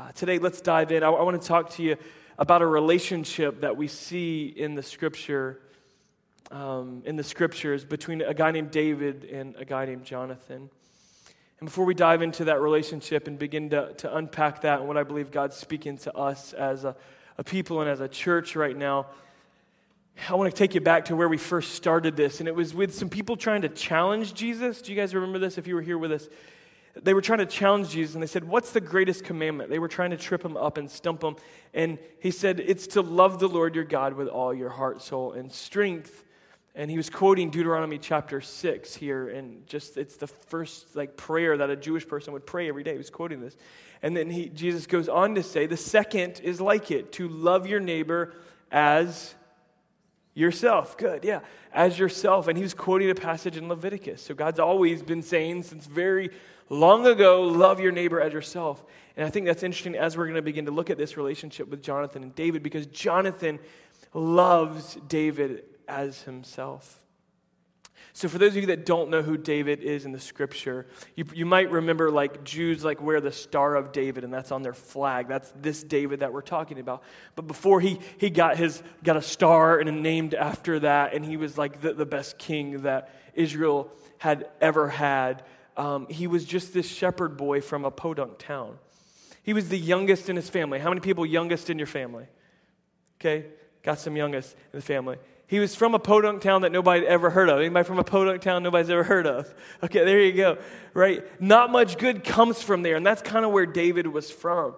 Uh, today, let's dive in. I, I want to talk to you about a relationship that we see in the scripture, um, in the scriptures between a guy named David and a guy named Jonathan. And before we dive into that relationship and begin to, to unpack that and what I believe God's speaking to us as a, a people and as a church right now, I want to take you back to where we first started this. And it was with some people trying to challenge Jesus. Do you guys remember this if you were here with us? They were trying to challenge Jesus and they said, What's the greatest commandment? They were trying to trip him up and stump him. And he said, It's to love the Lord your God with all your heart, soul, and strength. And he was quoting Deuteronomy chapter 6 here. And just, it's the first like prayer that a Jewish person would pray every day. He was quoting this. And then he, Jesus goes on to say, The second is like it, to love your neighbor as yourself. Good, yeah, as yourself. And he was quoting a passage in Leviticus. So God's always been saying since very long ago, love your neighbor as yourself. And I think that's interesting as we're going to begin to look at this relationship with Jonathan and David because Jonathan loves David as himself. So, for those of you that don't know who David is in the scripture, you, you might remember like Jews like wear the Star of David, and that's on their flag. That's this David that we're talking about. But before he, he got, his, got a star and named after that, and he was like the, the best king that Israel had ever had, um, he was just this shepherd boy from a podunk town. He was the youngest in his family. How many people youngest in your family? Okay, got some youngest in the family. He was from a podunk town that nobody ever heard of. Anybody from a podunk town nobody's ever heard of? Okay, there you go. Right? Not much good comes from there, and that's kind of where David was from.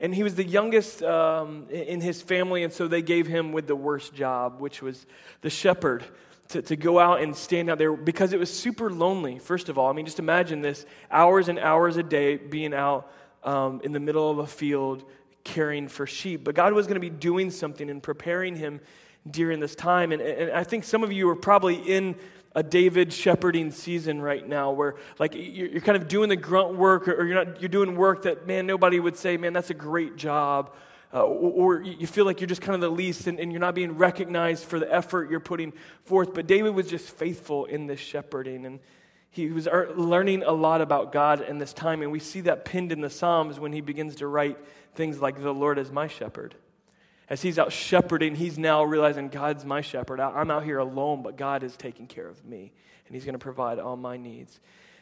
And he was the youngest um, in his family, and so they gave him with the worst job, which was the shepherd to, to go out and stand out there because it was super lonely, first of all. I mean, just imagine this hours and hours a day being out um, in the middle of a field caring for sheep. But God was going to be doing something and preparing him during this time. And, and I think some of you are probably in a David shepherding season right now where like you're, kind of doing the grunt work or, you're not you're doing work that man nobody would say man that's a great job uh, or, you feel like you're just kind of the least and, and you're not being recognized for the effort you're putting forth. But David was just faithful in this shepherding, and he was learning a lot about God in this time. And we see that pinned in the Psalms when he begins to write things like, The Lord is my shepherd. As he's out shepherding, he's now realizing God's my shepherd. I'm out here alone, but God is taking care of me, and he's going to provide all my needs.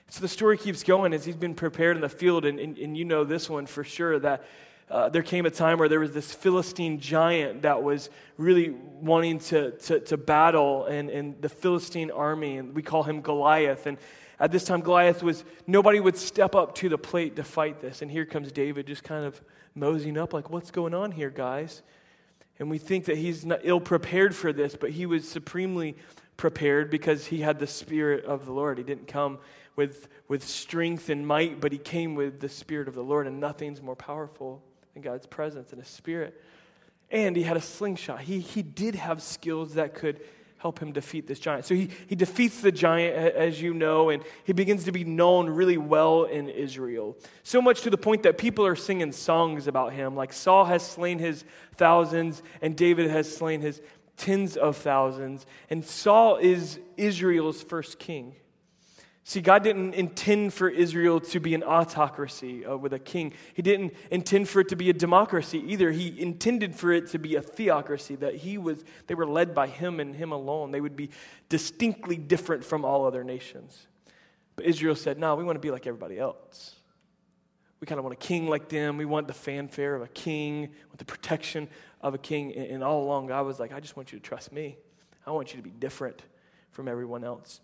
So the story keeps going as he's been prepared in the field, and, and, and you know this one for sure that uh, there came a time where there was this Philistine giant that was really wanting to, to, to battle and, and the Philistine army, and we call him Goliath. And at this time, Goliath was, nobody would step up to the plate to fight this. And here comes David just kind of moseying up, like, what's going on here, guys? And we think that he's not ill prepared for this, but he was supremely prepared because he had the Spirit of the Lord. He didn't come with, with strength and might, but he came with the Spirit of the Lord, and nothing's more powerful than God's presence and His Spirit. And he had a slingshot. He, he did have skills that could help him defeat this giant. So he, he defeats the giant, as you know, and he begins to be known really well in Israel. So much to the point that people are singing songs about him, like Saul has slain his thousands, and David has slain his tens of thousands. And Saul is Israel's first king. See, God didn't intend for Israel to be an autocracy uh, with a king. He didn't intend for it to be a democracy either. He intended for it to be a theocracy, that he was, they were led by him and him alone. They would be distinctly different from all other nations. But Israel said, no, we want to be like everybody else. We kind of want a king like them. We want the fanfare of a king, want the protection of a king. And all along, God was like, I just want you to trust me. I want you to be different from everyone else.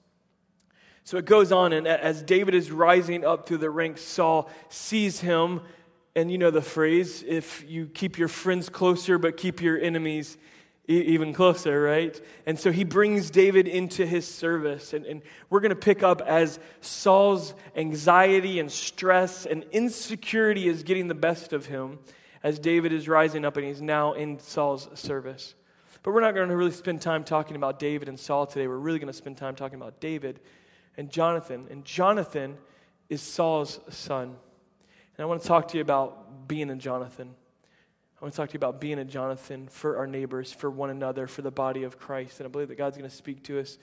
So it goes on, and as David is rising up through the ranks, Saul sees him. And you know the phrase if you keep your friends closer, but keep your enemies even closer, right? And so he brings David into his service. And, and we're going to pick up as Saul's anxiety and stress and insecurity is getting the best of him as David is rising up and he's now in Saul's service. But we're not going to really spend time talking about David and Saul today. We're really going to spend time talking about David and Jonathan. And Jonathan is Saul's son. And I want to talk to you about being a Jonathan. I want to talk to you about being a Jonathan for our neighbors, for one another, for the body of Christ. And I believe that God's going to speak to us.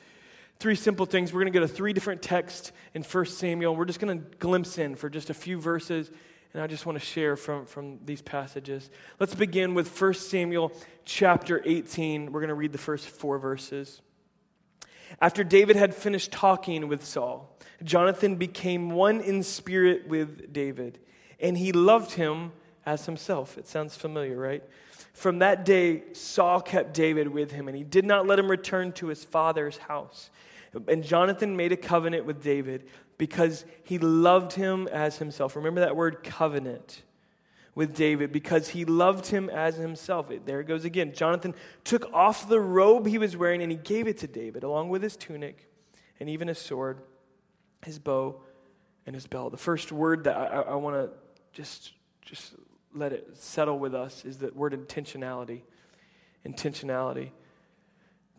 Three simple things. We're going to go to three different texts in 1 Samuel. We're just going to glimpse in for just a few verses. And I just want to share from, from these passages. Let's begin with 1 Samuel chapter 18. We're going to read the first four verses. After David had finished talking with Saul, Jonathan became one in spirit with David, and he loved him as himself. It sounds familiar, right? From that day, Saul kept David with him, and he did not let him return to his father's house. And Jonathan made a covenant with David because he loved him as himself. Remember that word covenant with David because he loved him as himself. There it goes again. Jonathan took off the robe he was wearing and he gave it to David, along with his tunic and even his sword, his bow, and his belt. The first word that I, I want to just, just let it settle with us is the word intentionality. Intentionality.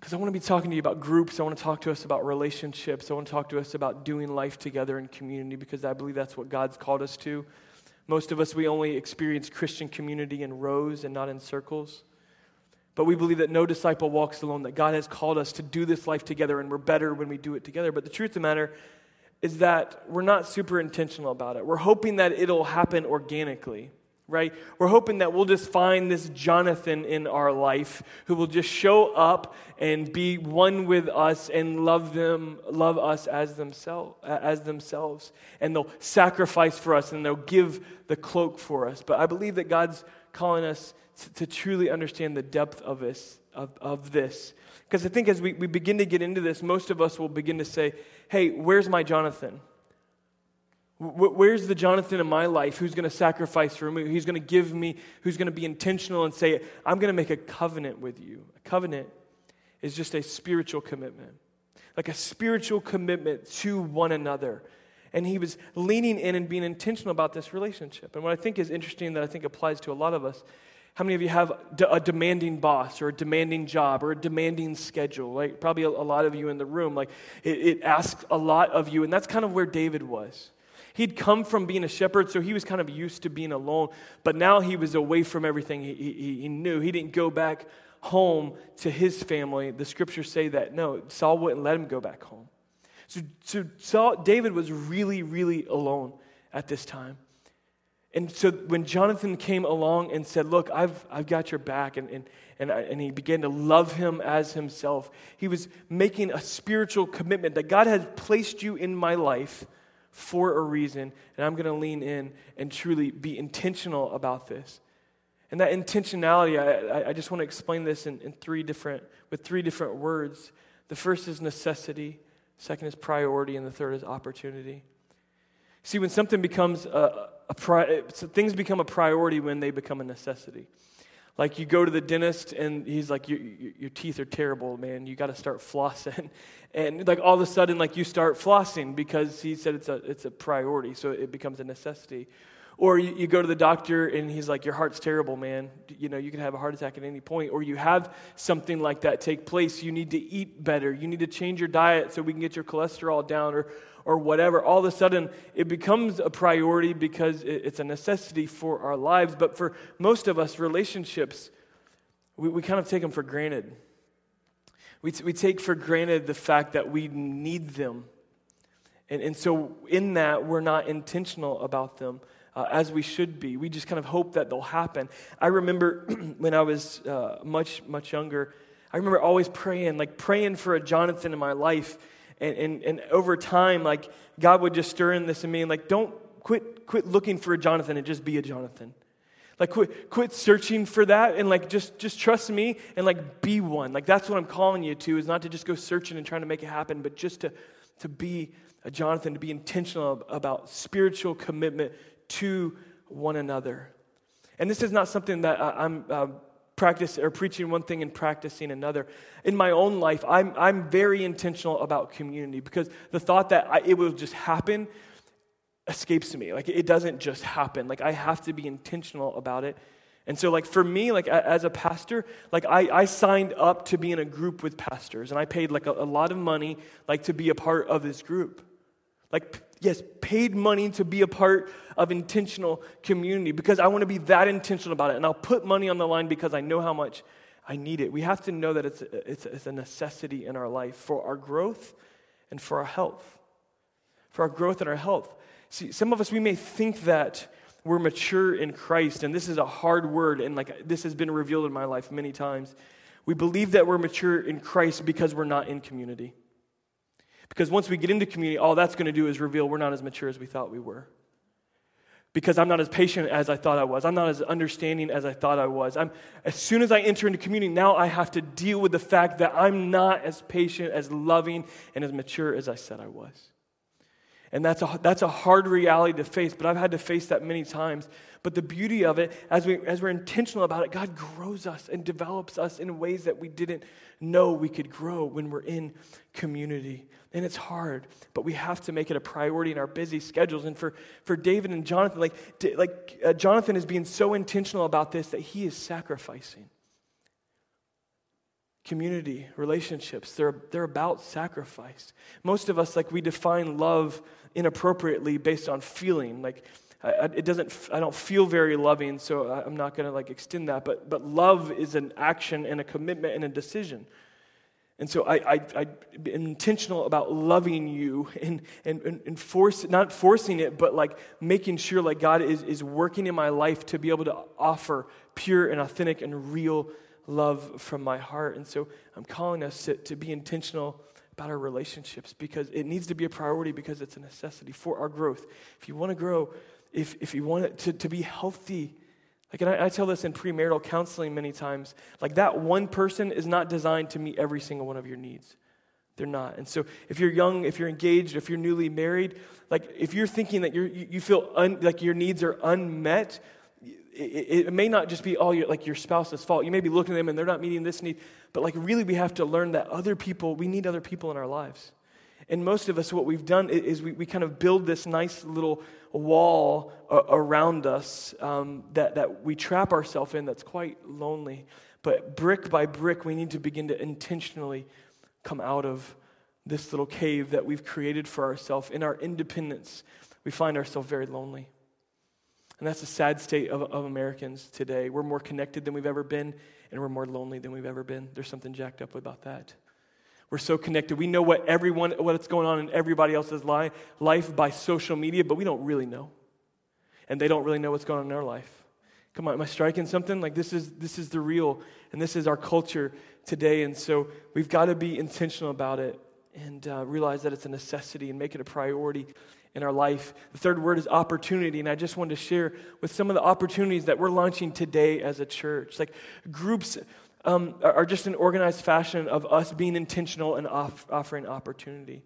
Because I want to be talking to you about groups. I want to talk to us about relationships. I want to talk to us about doing life together in community because I believe that's what God's called us to. Most of us, we only experience Christian community in rows and not in circles. But we believe that no disciple walks alone, that God has called us to do this life together, and we're better when we do it together. But the truth of the matter is that we're not super intentional about it. We're hoping that it'll happen organically right? We're hoping that we'll just find this Jonathan in our life who will just show up and be one with us and love them, love us as themselves, as themselves. And they'll sacrifice for us and they'll give the cloak for us. But I believe that God's calling us to, to truly understand the depth of this. Of, of this. Because I think as we, we begin to get into this, most of us will begin to say, hey, where's my Jonathan? Where's the Jonathan in my life who's going to sacrifice for me, who's going to give me, who's going to be intentional and say, I'm going to make a covenant with you? A covenant is just a spiritual commitment, like a spiritual commitment to one another. And he was leaning in and being intentional about this relationship. And what I think is interesting that I think applies to a lot of us how many of you have a demanding boss or a demanding job or a demanding schedule? Like, probably a lot of you in the room. Like, it, it asks a lot of you. And that's kind of where David was. He'd come from being a shepherd, so he was kind of used to being alone. But now he was away from everything he, he, he knew. He didn't go back home to his family. The scriptures say that no, Saul wouldn't let him go back home. So, so Saul, David was really, really alone at this time. And so when Jonathan came along and said, Look, I've, I've got your back, and, and, and, I, and he began to love him as himself, he was making a spiritual commitment that God has placed you in my life for a reason, and I'm going to lean in and truly be intentional about this. And that intentionality, I, I just want to explain this in, in three different, with three different words. The first is necessity, second is priority, and the third is opportunity. See, when something becomes a, a pri- things become a priority when they become a necessity. Like you go to the dentist and he's like, your, your teeth are terrible, man. You got to start flossing. And like all of a sudden, like you start flossing because he said it's a, it's a priority. So it becomes a necessity. Or you, you, go to the doctor and he's like, Your heart's terrible, man. You know, you can have a heart attack at any point. Or you have something like that take place. You need to eat better. You need to change your diet so we can get your cholesterol down. Or, or whatever, all of a sudden it becomes a priority because it's a necessity for our lives. But for most of us, relationships, we, we kind of take them for granted. We, t- we take for granted the fact that we need them. And, and so, in that, we're not intentional about them uh, as we should be. We just kind of hope that they'll happen. I remember when I was uh, much, much younger, I remember always praying, like praying for a Jonathan in my life. And, and, and over time, like, God would just stir in this in me and, like, don't quit, quit looking for a Jonathan and just be a Jonathan. Like, quit, quit searching for that and, like, just, just trust me and, like, be one. Like, that's what I'm calling you to, is not to just go searching and trying to make it happen, but just to, to be a Jonathan, to be intentional about spiritual commitment to one another. And this is not something that I'm uh, practice or preaching one thing and practicing another. In my own life, I'm, I'm very intentional about community because the thought that I, it will just happen escapes me. Like it doesn't just happen. Like I have to be intentional about it. And so, like for me, like as a pastor, like I, I signed up to be in a group with pastors, and I paid like a, a lot of money, like to be a part of this group. Like yes, paid money to be a part of intentional community because I want to be that intentional about it. And I'll put money on the line because I know how much I need it. We have to know that it's it's, it's a necessity in our life for our growth and for our health. For our growth and our health. See, some of us, we may think that we're mature in Christ, and this is a hard word, and like this has been revealed in my life many times. We believe that we're mature in Christ because we're not in community. Because once we get into community, all that's going to do is reveal we're not as mature as we thought we were. Because I'm not as patient as I thought I was. I'm not as understanding as I thought I was. I'm, as soon as I enter into community, now I have to deal with the fact that I'm not as patient, as loving, and as mature as I said I was. And that's a, that's a hard reality to face, but I've had to face that many times. But the beauty of it, as, we, as we're intentional about it, God grows us and develops us in ways that we didn't know we could grow when we're in community. And it's hard, but we have to make it a priority in our busy schedules. And for, for David and Jonathan, like, like uh, Jonathan is being so intentional about this that he is sacrificing community, relationships, they're, they're about sacrifice. Most of us, like, we define love inappropriately based on feeling. Like, I, it doesn't, I don't feel very loving, so I'm not going to, like, extend that. But, but love is an action and a commitment and a decision. And so I, I, I am intentional about loving you and, and, and force, not forcing it, but like making sure like God is, is working in my life to be able to offer pure and authentic and real love from my heart. And so I'm calling us to, to be intentional about our relationships because it needs to be a priority because it's a necessity for our growth. If you want to grow, if, if you want it to, to be healthy, like, and I, I tell this in premarital counseling many times, like that one person is not designed to meet every single one of your needs. They're not. And so if you're young, if you're engaged, if you're newly married, like if you're thinking that you're, you feel un, like your needs are unmet, it, it, may not just be all your, like your spouse's fault. You may be looking at them and they're not meeting this need, but like really we have to learn that other people, we need other people in our lives. And most of us, what we've done is we, we kind of build this nice little wall uh, around us um, that, that we trap ourselves in that's quite lonely. But brick by brick, we need to begin to intentionally come out of this little cave that we've created for ourselves. In our independence, we find ourselves very lonely. And that's the sad state of, of Americans today. We're more connected than we've ever been, and we're more lonely than we've ever been. There's something jacked up about that. We're so connected. We know what everyone, what's going on in everybody else's life, by social media, but we don't really know. And they don't really know what's going on in our life. Come on, am I striking something? Like this is this is the real, and this is our culture today. And so we've got to be intentional about it and uh, realize that it's a necessity and make it a priority in our life. The third word is opportunity, and I just wanted to share with some of the opportunities that we're launching today as a church. Like groups um, are just an organized fashion of us being intentional and off- offering opportunity.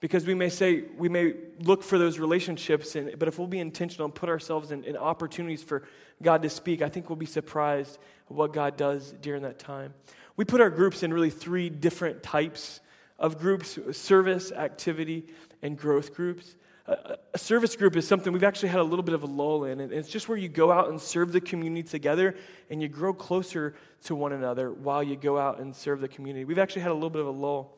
Because we may say, we may look for those relationships, and, but if we'll be intentional and put ourselves in, in opportunities for God to speak, I think we'll be surprised at what God does during that time. We put our groups in really three different types of groups service, activity, and growth groups. A, service group is something we've actually had a little bit of a lull in. And it's just where you go out and serve the community together and you grow closer to one another while you go out and serve the community. We've actually had a little bit of a lull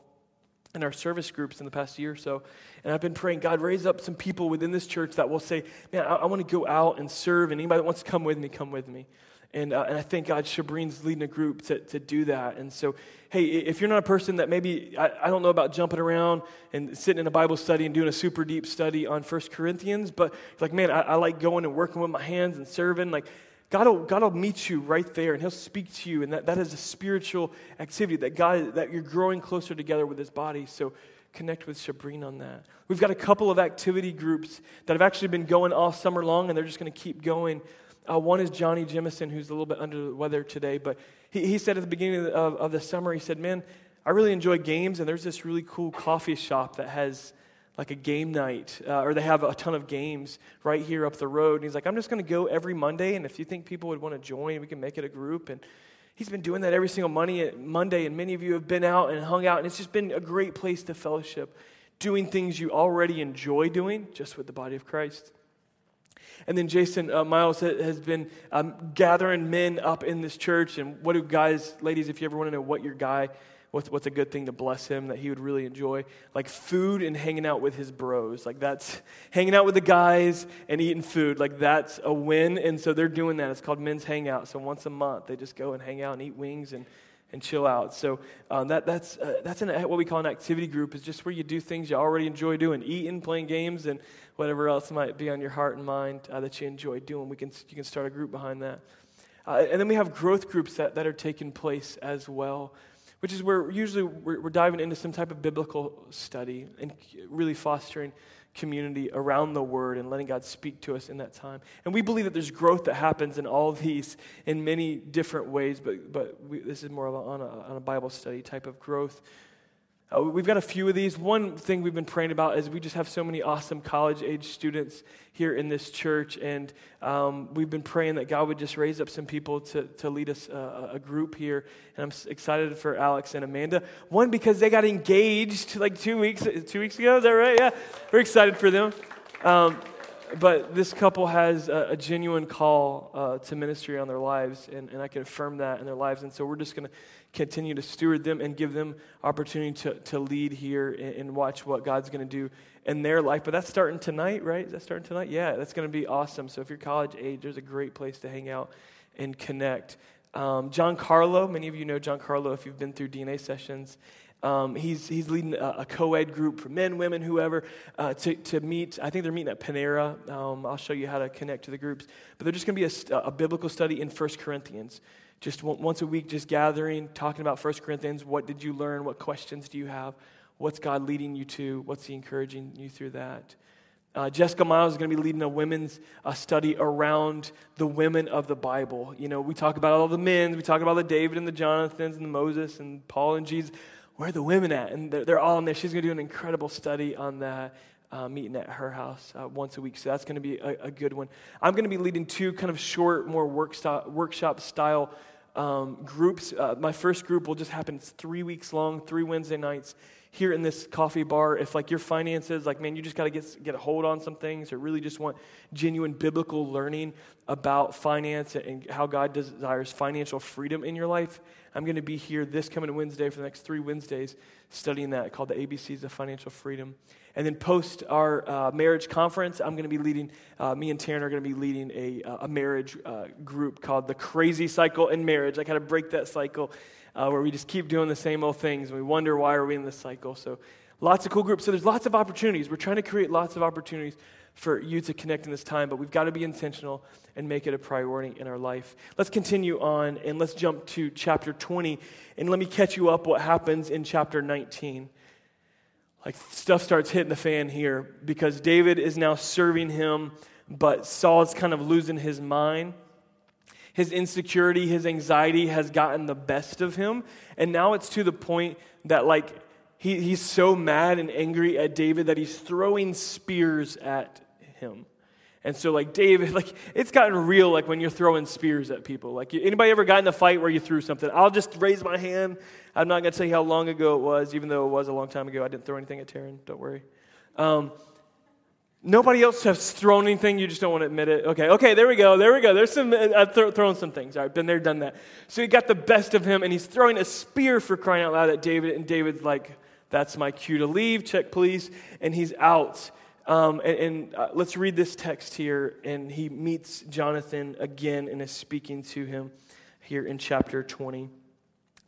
in our service groups in the past year or so. And I've been praying, God, raise up some people within this church that will say, man, I, I want to go out and serve. And anybody that wants to come with me, come with me. And, uh, and I thank God Shabreen's leading a group to, to do that. And so, hey, if you're not a person that maybe, I, I don't know about jumping around and sitting in a Bible study and doing a super deep study on First Corinthians, but like, man, I, I like going and working with my hands and serving. Like, God will, God will meet you right there and He'll speak to you. And that, that is a spiritual activity that God, that you're growing closer together with His body. So connect with Shabreen on that. We've got a couple of activity groups that have actually been going all summer long and they're just going to keep going. Uh, one is Johnny Jemison, who's a little bit under the weather today, but he, he said at the beginning of, of the summer, he said, Man, I really enjoy games, and there's this really cool coffee shop that has like a game night, uh, or they have a ton of games right here up the road. And he's like, I'm just going to go every Monday, and if you think people would want to join, we can make it a group. And he's been doing that every single Monday, and many of you have been out and hung out, and it's just been a great place to fellowship, doing things you already enjoy doing, just with the body of Christ. And then Jason uh, Miles has been um, gathering men up in this church. And what do guys, ladies, if you ever want to know what your guy, what's, what's a good thing to bless him that he would really enjoy? Like food and hanging out with his bros. Like that's hanging out with the guys and eating food. Like that's a win. And so they're doing that. It's called Men's Hangout. So once a month, they just go and hang out and eat wings and and chill out. So um, that, that's, uh, that's an, what we call an activity group, is just where you do things you already enjoy doing, eating, playing games, and whatever else might be on your heart and mind uh, that you enjoy doing. We can, you can start a group behind that. Uh, and then we have growth groups that, that are taking place as well, which is where usually we're, we're diving into some type of biblical study and really fostering community around the word and letting God speak to us in that time. And we believe that there's growth that happens in all these in many different ways, but, but we, this is more of a, on, a, on a Bible study type of growth uh, we've got a few of these. One thing we've been praying about is we just have so many awesome college age students here in this church, and um, we've been praying that God would just raise up some people to, to lead us uh, a group here. And I'm excited for Alex and Amanda. One because they got engaged like two weeks two weeks ago. Is that right? Yeah, we're excited for them. Um, but this couple has a, a genuine call uh, to ministry on their lives, and, and I can affirm that in their lives. And so we're just going to continue to steward them and give them opportunity to, to lead here and, and watch what God's going to do in their life. But that's starting tonight, right? Is that starting tonight? Yeah, that's going to be awesome. So if you're college age, there's a great place to hang out and connect. Um, John Carlo, many of you know John Carlo if you've been through DNA sessions. Um, he's, he's leading a, a co ed group for men, women, whoever, uh, to, to meet. I think they're meeting at Panera. Um, I'll show you how to connect to the groups. But they're just going to be a, a, biblical study in 1 Corinthians. Just once a week, just gathering, talking about 1 Corinthians. What did you learn? What questions do you have? What's God leading you to? What's He encouraging you through that? Uh, Jessica Miles is going to be leading a women's uh, study around the women of the Bible. You know, we talk about all the men, we talk about the David and the Jonathans and the Moses and Paul and Jesus where are the women at? And they're, they're all in there. She's going to do an incredible study on that. Uh, meeting at her house uh, once a week. So that's going to be a, a, good one. I'm going to be leading two kind of short, more workshop, workshop style um, groups. Uh, my first group will just happen. It's three weeks long, three Wednesday nights here in this coffee bar. If like your finances, like man, you just got to get get a hold on some things, or really just want genuine biblical learning about finance and how God desires financial freedom in your life. I'm going to be here this coming Wednesday for the next three Wednesdays studying that called the ABCs of Financial Freedom. And then post our uh, marriage conference, I'm going to be leading, uh, me and Taryn are going to be leading a, a marriage uh, group called the Crazy Cycle in Marriage. I kind of break that cycle uh, where we just keep doing the same old things and we wonder why are we in this cycle. So lots of cool groups. So there's lots of opportunities. We're trying to create lots of opportunities for you to connect in this time, but we've got to be intentional and make it a priority in our life. Let's continue on and let's jump to chapter 20 and let me catch you up what happens in chapter 19. Like stuff starts hitting the fan here because David is now serving him, but Saul's kind of losing his mind. His insecurity, his anxiety has gotten the best of him. And now it's to the point that, like, he, he's so mad and angry at David that he's throwing spears at him. And so, like David, like it's gotten real, like when you're throwing spears at people. Like anybody ever got in a fight where you threw something? I'll just raise my hand. I'm not gonna tell you how long ago it was, even though it was a long time ago. I didn't throw anything at Taryn. Don't worry. Um, nobody else has thrown anything. You just don't want to admit it. Okay, okay, there we go. There we go. There's some. I've th- thrown some things. All right, been there, done that. So he got the best of him, and he's throwing a spear for crying out loud at David, and David's like, "That's my cue to leave. Check, please." And he's out. Um, and, and uh, let's read this text here. And he meets Jonathan again and is speaking to him here in chapter 20.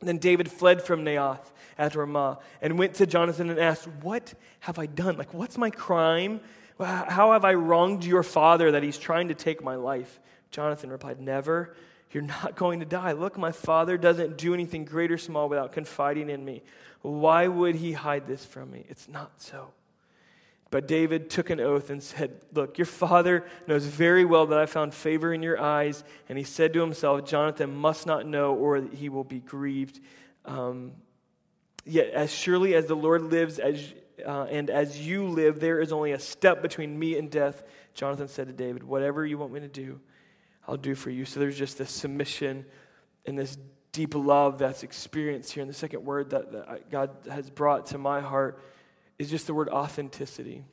Then David fled from Naioth at Ramah and went to Jonathan and asked, What have I done? Like, what's my crime? How have I wronged your father that he's trying to take my life? Jonathan replied, Never. You're not going to die. Look, my father doesn't do anything great or small without confiding in me. Why would he hide this from me? It's not so. But David took an oath and said, Look, your father knows very well that I found favor in your eyes. And he said to himself, Jonathan must not know, or he will be grieved. Um, yet, as surely as the Lord lives, as, uh, and as you live, there is only a step between me and death. Jonathan said to David, Whatever you want me to do, I'll do for you. So there's just this submission and this deep love that's experienced here. And the second word that, that God has brought to my heart is just the word authenticity.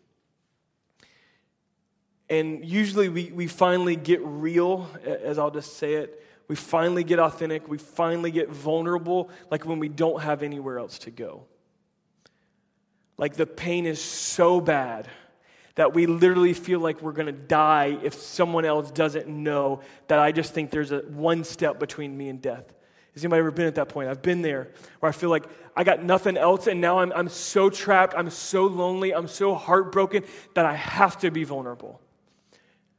And usually we, we finally get real, as I'll just say it. We finally get authentic. We finally get vulnerable, like when we don't have anywhere else to go. Like the pain is so bad that we literally feel like we're going to die if someone else doesn't know that I just think there's a one step between me and death. Has anybody ever been at that point? I've been there where I feel like I got nothing else, and now I'm, I'm so trapped, I'm so lonely, I'm so heartbroken that I have to be vulnerable.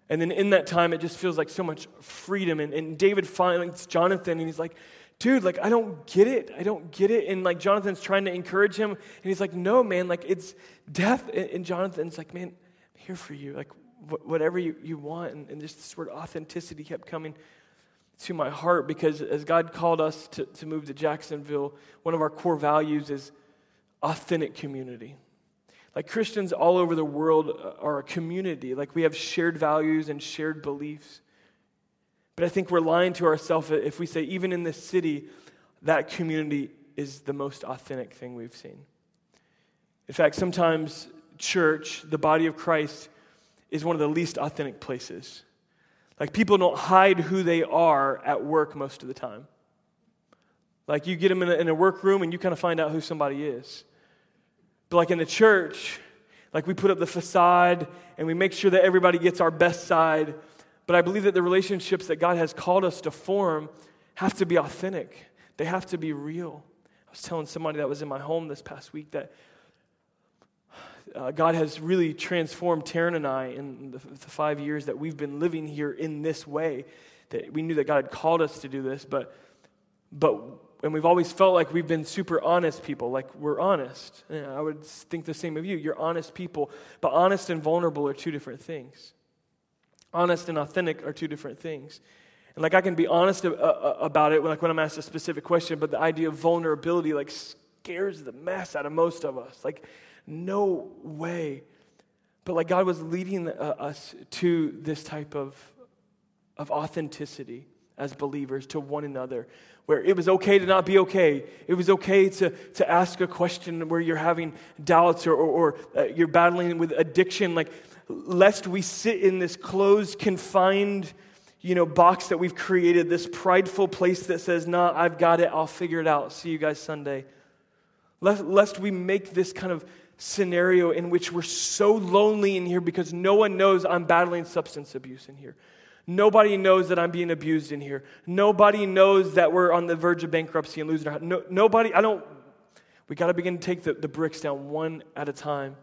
And then in that time, it just feels like so much freedom. And, and David finds Jonathan, and he's like, dude, like, I don't get it. I don't get it. And like, Jonathan's trying to encourage him. And he's like, no, man, like, it's death. And Jonathan's like, man, I'm here for you. Like, wh- whatever you, you want. And, and just this word authenticity kept coming to my heart because as God called us to, to move to Jacksonville, one of our core values is authentic community. Like Christians all over the world are a community. Like we have shared values and shared beliefs. But I think we're lying to ourselves if we say, even in this city, that community is the most authentic thing we've seen. In fact, sometimes church, the body of Christ, is one of the least authentic places. Like people don't hide who they are at work most of the time. Like you get them in a, in a workroom and you kind of find out who somebody is. But like in the church, like we put up the facade and we make sure that everybody gets our best side. But I believe that the relationships that God has called us to form have to be authentic, they have to be real. I was telling somebody that was in my home this past week that uh, God has really transformed Taryn and I in the, the, five years that we've been living here in this way. That we knew that God had called us to do this, but but and we've always felt like we've been super honest people, like we're honest. And I would think the same of you. You're honest people, but honest and vulnerable are two different things. Honest and authentic are two different things. And like I can be honest about it, like when I'm asked a specific question, but the idea of vulnerability like scares the mess out of most of us. Like, no way. But like God was leading uh, us to this type of, of authenticity as believers to one another, where it was okay to not be okay. It was okay to, to ask a question where you're having doubts or, or, or uh, you're battling with addiction, like, lest we sit in this closed, confined, you know, box that we've created, this prideful place that says, nah, I've got it, I'll figure it out. See you guys Sunday. Lest, lest we make this kind of scenario in which we're so lonely in here because no one knows I'm battling substance abuse in here. Nobody knows that I'm being abused in here. Nobody knows that we're on the verge of bankruptcy and losing our house. No, nobody, I don't, we got to begin to take the, the bricks down one at a time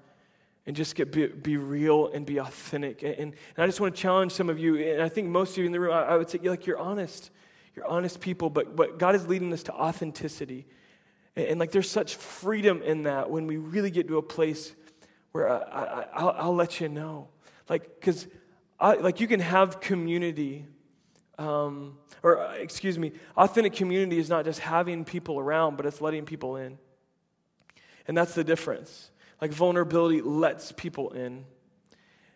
and just get be, be real and be authentic. And, and, I just want to challenge some of you, and I think most of you in the room, I, I would say, like, you're honest. You're honest people, but, but God is leading us to authenticity. And, and like, there's such freedom in that when we really get to a place where I, will let you know. Like, because like you can have community, um, or uh, excuse me, authentic community is not just having people around, but it's letting people in. And that's the difference. Like vulnerability lets people in.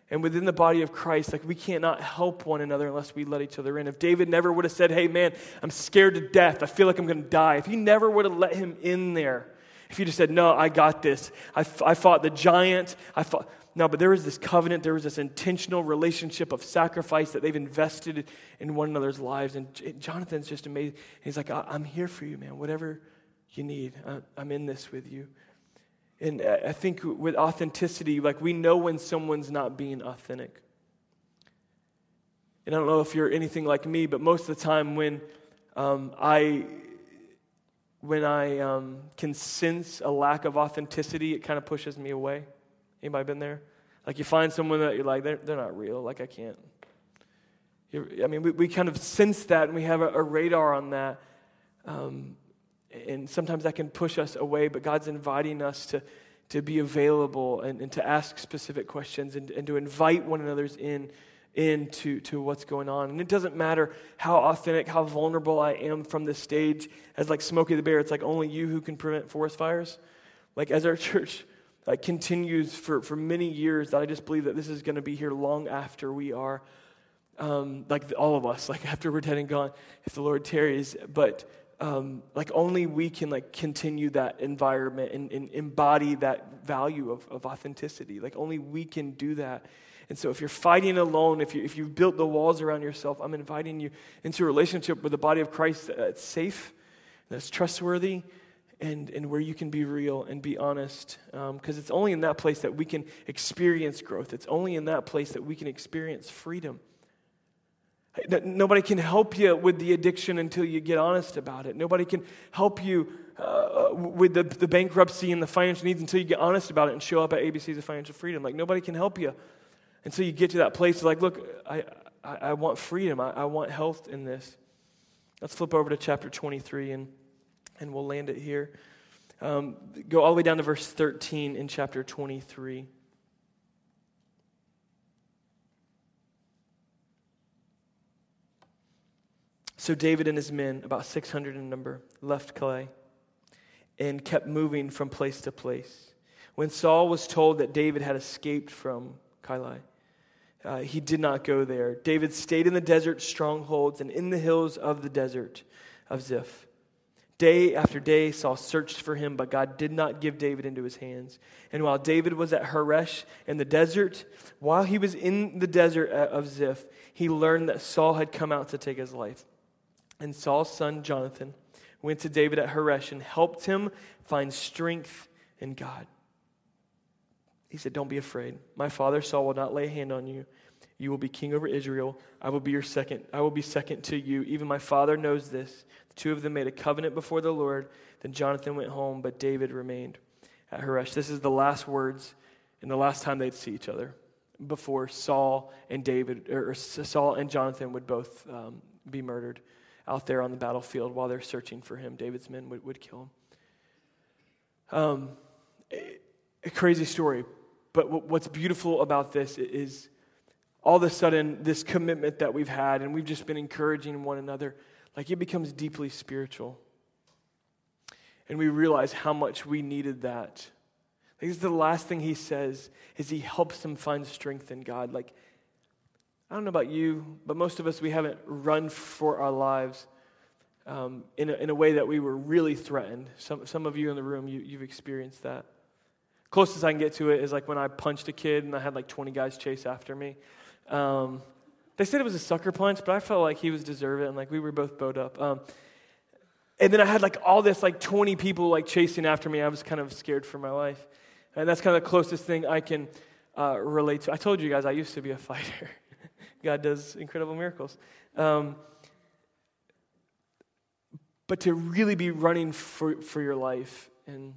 And within the body of Christ, like we cannot help one another unless we let each other in. If David never would have said, Hey man, I'm scared to death, I feel like I'm going to die, if he never would have let him in there, if he just said, No, I got this, I, I fought the giant, I fought, no, but there was this covenant, there was this intentional relationship of sacrifice that they've invested in one another's lives. And Jonathan's just amazing. He's like, I'm here for you, man. Whatever you need, I'm in this with you. And I think with authenticity, like we know when someone's not being authentic. And I don't know if you're anything like me, but most of the time when um, I when I um, can sense a lack of authenticity, it kind of pushes me away. Anybody been there? Like you find someone that you're like, they're, they're not real. Like I can't. You're, I mean, we, we kind of sense that and we have a, a radar on that. Um, and sometimes that can push us away, but God's inviting us to, to be available and, and to ask specific questions and, and to invite one another's in into to what's going on. And it doesn't matter how authentic, how vulnerable I am from this stage as like Smokey the Bear. It's like only you who can prevent forest fires. Like as our church like continues for, for many years that I just believe that this is going to be here long after we are, um, like all of us, like after we're dead and gone, if the Lord tarries. But um, like only we can like continue that environment and, and embody that value of, of authenticity. Like only we can do that. And so, if you're fighting alone, if, you, if you've built the walls around yourself, I'm inviting you into a relationship with the body of Christ that's safe, that's trustworthy, and, and where you can be real and be honest. Because um, it's only in that place that we can experience growth. It's only in that place that we can experience freedom. Nobody can help you with the addiction until you get honest about it. Nobody can help you uh, with the, the bankruptcy and the financial needs until you get honest about it and show up at ABCs of Financial Freedom. Like, nobody can help you until you get to that place like, look, I, I, I want freedom. I, I want health in this. Let's flip over to chapter 23 and, and we'll land it here. Um, go all the way down to verse 13 in chapter 23. So David and his men, about 600 in number, left Keilah and kept moving from place to place. When Saul was told that David had escaped from Keilah, uh, he did not go there. David stayed in the desert strongholds and in the hills of the desert of Ziph. Day after day, Saul searched for him, but God did not give David into his hands. And while David was at Horesh in the desert, while he was in the desert of Ziph, he learned that Saul had come out to take his life. And Saul's son Jonathan went to David at Horesh and helped him find strength in God. He said, Don't be afraid. My father Saul will not lay a hand on you. You will be king over Israel. I will be your second. I will be second to you. Even my father knows this. The two of them made a covenant before the Lord. Then Jonathan went home, but David remained at Horesh. This is the last words and the last time they'd see each other before Saul and David, or Saul and Jonathan would both um, be murdered out there on the battlefield while they're searching for him. David's men would, would kill him. Um, a, a crazy story. But w- what's beautiful about this is all of a sudden, this commitment that we've had, and we've just been encouraging one another, like it becomes deeply spiritual. And we realize how much we needed that. Like, this is the last thing he says is he helps them find strength in God. Like, I don't know about you, but most of us, we haven't run for our lives um, in, a, in a way that we were really threatened. Some, some of you in the room, you, you've experienced that. Closest I can get to it is like when I punched a kid and I had like 20 guys chase after me. Um, they said it was a sucker punch, but I felt like he was deserving and like we were both bowed up. Um, and then I had like all this like 20 people like chasing after me. I was kind of scared for my life. And that's kind of the closest thing I can uh, relate to. I told you guys I used to be a fighter. God does incredible miracles. Um, but to really be running for, for your life, and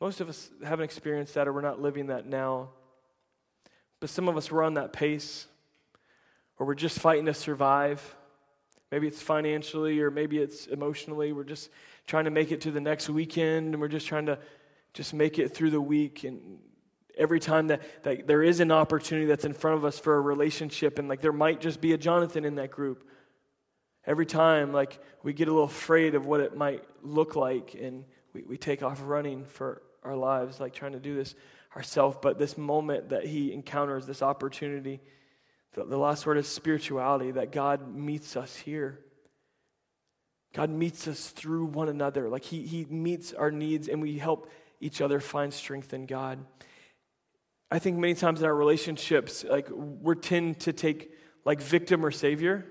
most of us haven't experienced that or we're not living that now. But some of us were on that pace, or we're just fighting to survive. Maybe it's financially, or maybe it's emotionally. We're just trying to make it to the next weekend, and we're just trying to just make it through the week. And every time that, that there is an opportunity that's in front of us for a relationship, and like there might just be a Jonathan in that group. Every time, like we get a little afraid of what it might look like, and we, we take off running for our lives, like trying to do this ourselves. But this moment that he encounters, this opportunity, the, the last word is spirituality, that God meets us here. God meets us through one another. Like he, he meets our needs and we help each other find strength in God. I think many times in our relationships, like we tend to take like victim or savior,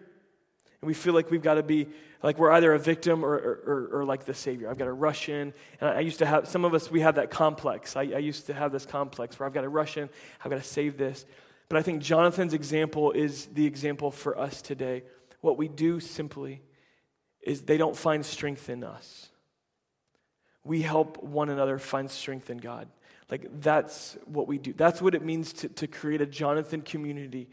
and we feel like we've got to be like we're either a victim or, or, or, or like the savior. I've got to rush in. And I used to have, some of us, we have that complex. I, I used to have this complex where I've got to rush in, I've got to save this. But I think Jonathan's example is the example for us today. What we do simply is they don't find strength in us. We help one another find strength in God. Like that's what we do. That's what it means to, to create a Jonathan community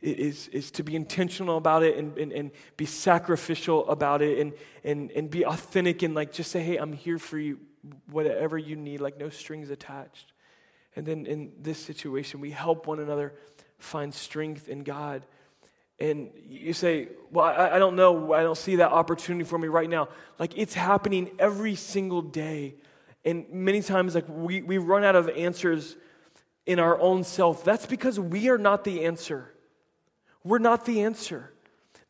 is, is to be intentional about it and, and, and be sacrificial about it and, and, and be authentic and like just say, hey, I'm here for you, whatever you need, like no strings attached. And then in this situation, we help one another find strength in God. And you say, well, I, I don't know, I don't see that opportunity for me right now. Like it's happening every single day. And many times, like we, we run out of answers in our own self. That's because we are not the answer. We're not the answer.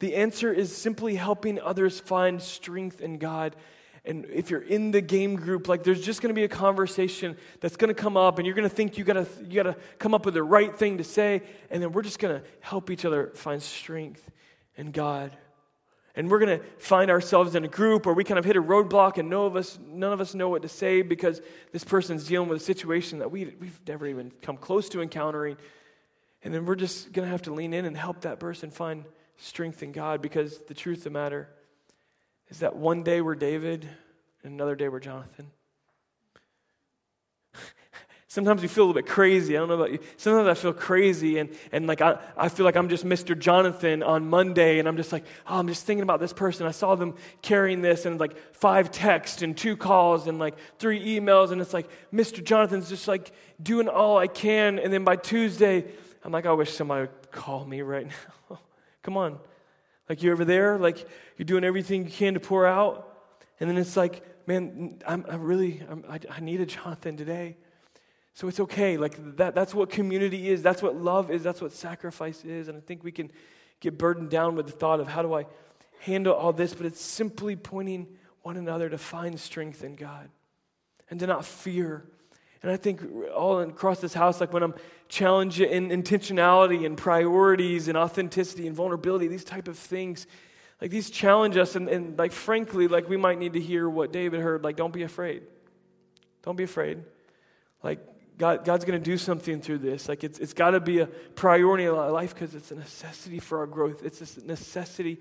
The answer is simply helping others find strength in God. And if you're in the game group, like there's just going to be a conversation that's going to come up, and you're going to think you got to you got to come up with the right thing to say, and then we're just going to help each other find strength in God. And we're going to find ourselves in a group where we kind of hit a roadblock, and none of us none of us know what to say because this person's dealing with a situation that we we've never even come close to encountering. And then we're just going to have to lean in and help that person find strength in God because the truth of the matter is that one day we're David and another day we're Jonathan. Sometimes we feel a little bit crazy. I don't know about you. Sometimes I feel crazy and, and like I, I feel like I'm just Mr. Jonathan on Monday and I'm just like, oh, I'm just thinking about this person. I saw them carrying this and like five texts and two calls and like three emails. And it's like Mr. Jonathan's just like doing all I can. And then by Tuesday, I'm like, I wish somebody would call me right now. Come on. Like you're over there, like you're doing everything you can to pour out. And then it's like, man, I'm, I really, I'm, I, I need a Jonathan today. So it's okay. Like that, that's what community is. That's what love is. That's what sacrifice is. And I think we can get burdened down with the thought of how do I handle all this, but it's simply pointing one another to find strength in God and to not fear. And I think all across this house, like when I'm challenged in intentionality and priorities and authenticity and vulnerability, these type of things, like these challenge us. And, and like frankly, like we might need to hear what David heard, like don't be afraid. Don't be afraid. Like God, God's going to do something through this. Like it's, it's got to be a priority in our life because it's a necessity for our growth. It's a necessity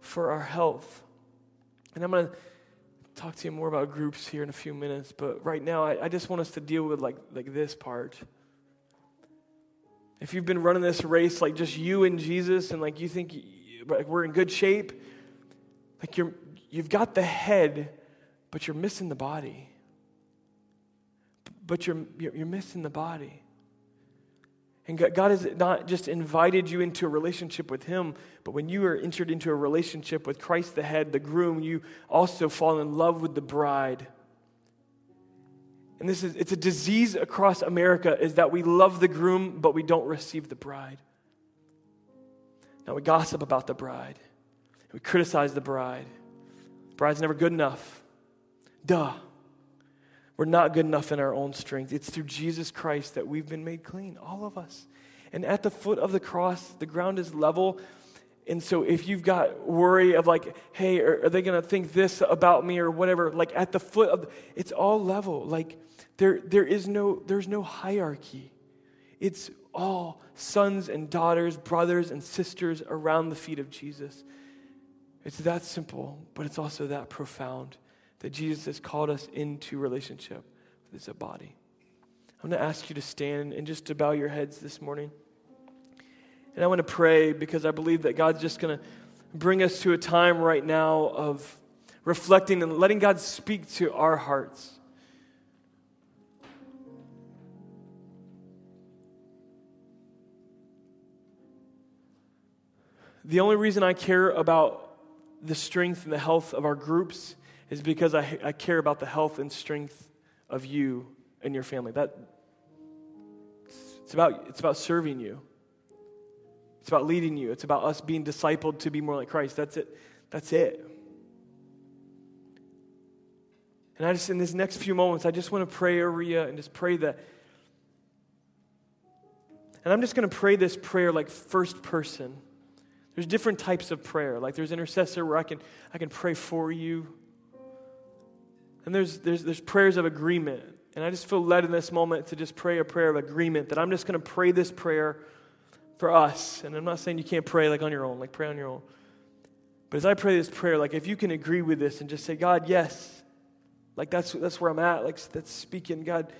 for our health. And I'm going to talk to you more about groups here in a few minutes. But right now, I, I just want us to deal with like, like this part. If you've been running this race like just you and Jesus, and like you think like we're in good shape, like you're you've got the head, but you're missing the body but you're, you're missing the body. And God has not just invited you into a relationship with Him, but when you are entered into a relationship with Christ the head, the groom, you also fall in love with the bride. And this is it's a disease across America is that we love the groom, but we don't receive the bride. Now we gossip about the bride. We criticize the bride. The bride's never good enough. Duh. We're not good enough in our own strength. It's through Jesus Christ that we've been made clean, all of us. And at the foot of the cross, the ground is level. And so if you've got worry of like, hey, are, are they going to think this about me or whatever, like at the foot of, it's all level. Like there, there is no, there's no hierarchy. It's all sons and daughters, brothers and sisters around the feet of Jesus. It's that simple, but it's also that profound that Jesus has called us into relationship with his body. I'm going to ask you to stand and just to bow your heads this morning. And I want to pray because I believe that God's just going to bring us to a time right now of reflecting and letting God speak to our hearts. The only reason I care about the strength and the health of our groups is because I, I care about the health and strength of you and your family. That, it's, about, it's about serving you. It's about leading you. It's about us being discipled to be more like Christ. That's it. That's it. And I just, in these next few moments, I just want to pray over you and just pray that. And I'm just going to pray this prayer like first person. There's different types of prayer. Like there's intercessor where I can, I can pray for you. And there's, there's, there's prayers of agreement. And I just feel led in this moment to just pray a prayer of agreement that I'm just going to pray this prayer for us. And I'm not saying you can't pray like on your own, like pray on your own. But as I pray this prayer, like if you can agree with this and just say, God, yes, like that's, that's where I'm at, like that's speaking, God,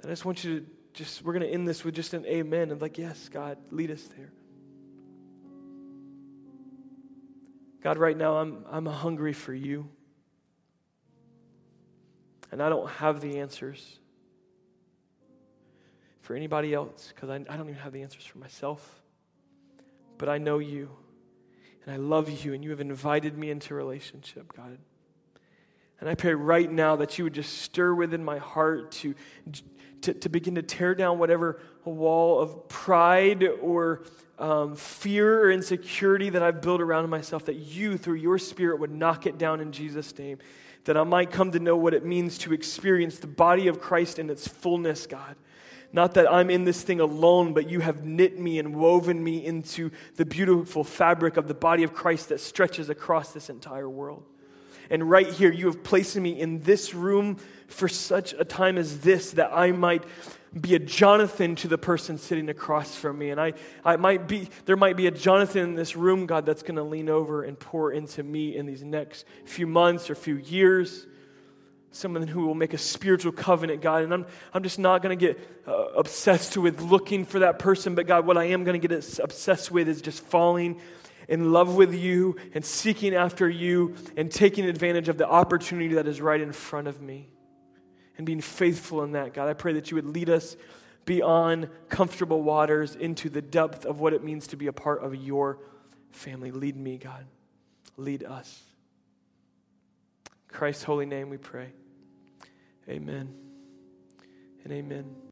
then I just want you to just, we're going to end this with just an amen and like, yes, God, lead us there. God, right now I'm, I'm hungry for you. And I don't have the answers for anybody else because I, I don't even have the answers for myself. But I know you and I love you and you have invited me into relationship, God. And I pray right now that you would just stir within my heart to, to, to begin to tear down whatever wall of pride or um, fear or insecurity that I've built around myself, that you, through your spirit, would knock it down in Jesus' name that I might come to know what it means to experience the body of Christ in its fullness, God. Not that I'm in this thing alone, but you have knit me and woven me into the beautiful fabric of the body of Christ that stretches across this entire world. and right here, you have placed me in this room for such a time as this that I might be a Jonathan to the person sitting across from me. And I, I might be, there might be a Jonathan in this room, God, that's going to lean over and pour into me in these next few months or few years. Someone who will make a spiritual covenant, God. And I'm, I'm just not going to get uh, obsessed with looking for that person, but God, what I am going to get obsessed with is just falling in love with you and seeking after you and taking advantage of the opportunity that is right in front of me and being faithful in that, God. I pray that you would lead us beyond comfortable waters into the depth of what it means to be a part of your family. Lead me, God. Lead us. In Christ's holy name we pray. Amen and amen.